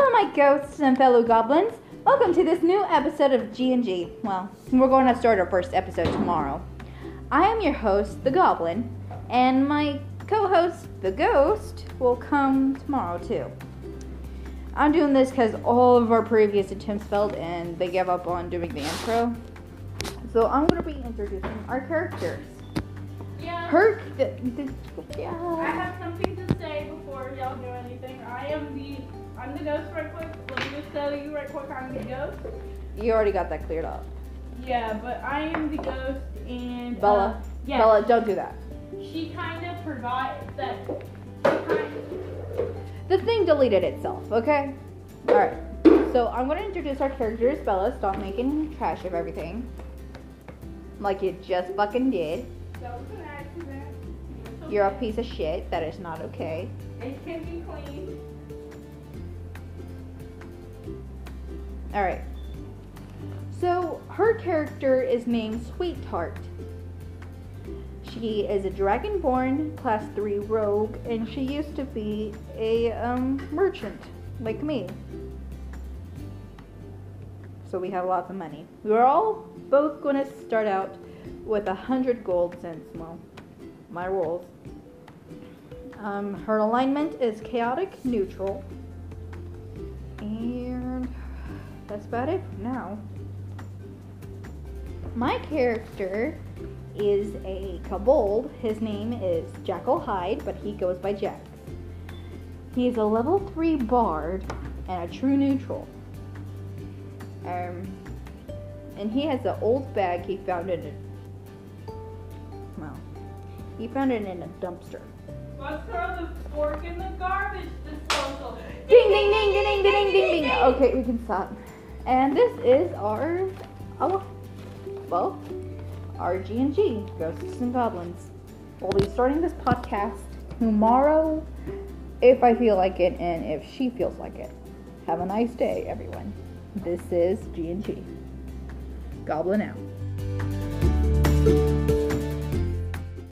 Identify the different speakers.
Speaker 1: my ghosts and fellow goblins. Welcome to this new episode of G&G. Well, we're going to start our first episode tomorrow. I am your host, the Goblin, and my co-host, the Ghost, will come tomorrow too. I'm doing this because all of our previous attempts failed and they gave up on doing the intro. So I'm going to be introducing our characters.
Speaker 2: Yeah.
Speaker 1: Her, the, the,
Speaker 2: I have something to say before y'all do anything. I am the I'm the ghost right quick. Let me just tell you right quick I'm the ghost.
Speaker 1: You already got that cleared up.
Speaker 2: Yeah, but I am the ghost and
Speaker 1: Bella,
Speaker 2: Uh, yeah.
Speaker 1: Bella, don't do that.
Speaker 2: She kind of forgot that. She kind
Speaker 1: The thing deleted itself, okay? Alright. So I'm gonna introduce our characters. Bella, stop making trash of everything. Like you just fucking did.
Speaker 2: that was an accident.
Speaker 1: You're a piece of shit. That is not okay.
Speaker 2: It can be cleaned.
Speaker 1: Alright. So her character is named Sweetheart. She is a dragonborn class 3 rogue and she used to be a um, merchant like me. So we have lots of money. We're all both going to start out with a hundred gold since well, my rolls. Um, her alignment is chaotic neutral. And that's about it for now. My character is a kobold. His name is Jackal Hyde, but he goes by Jax. He is a level 3 bard and a true neutral. Um, and he has an old bag he found in a. Well, he found it in a dumpster.
Speaker 2: Let's throw the fork in the garbage disposal.
Speaker 1: Ding ding ding ding ding ding ding ding. Okay, we can stop. And this is our, oh, well, our G and G Ghosts and Goblins. We'll be starting this podcast tomorrow, if I feel like it, and if she feels like it. Have a nice day, everyone. This is G and G. Goblin out.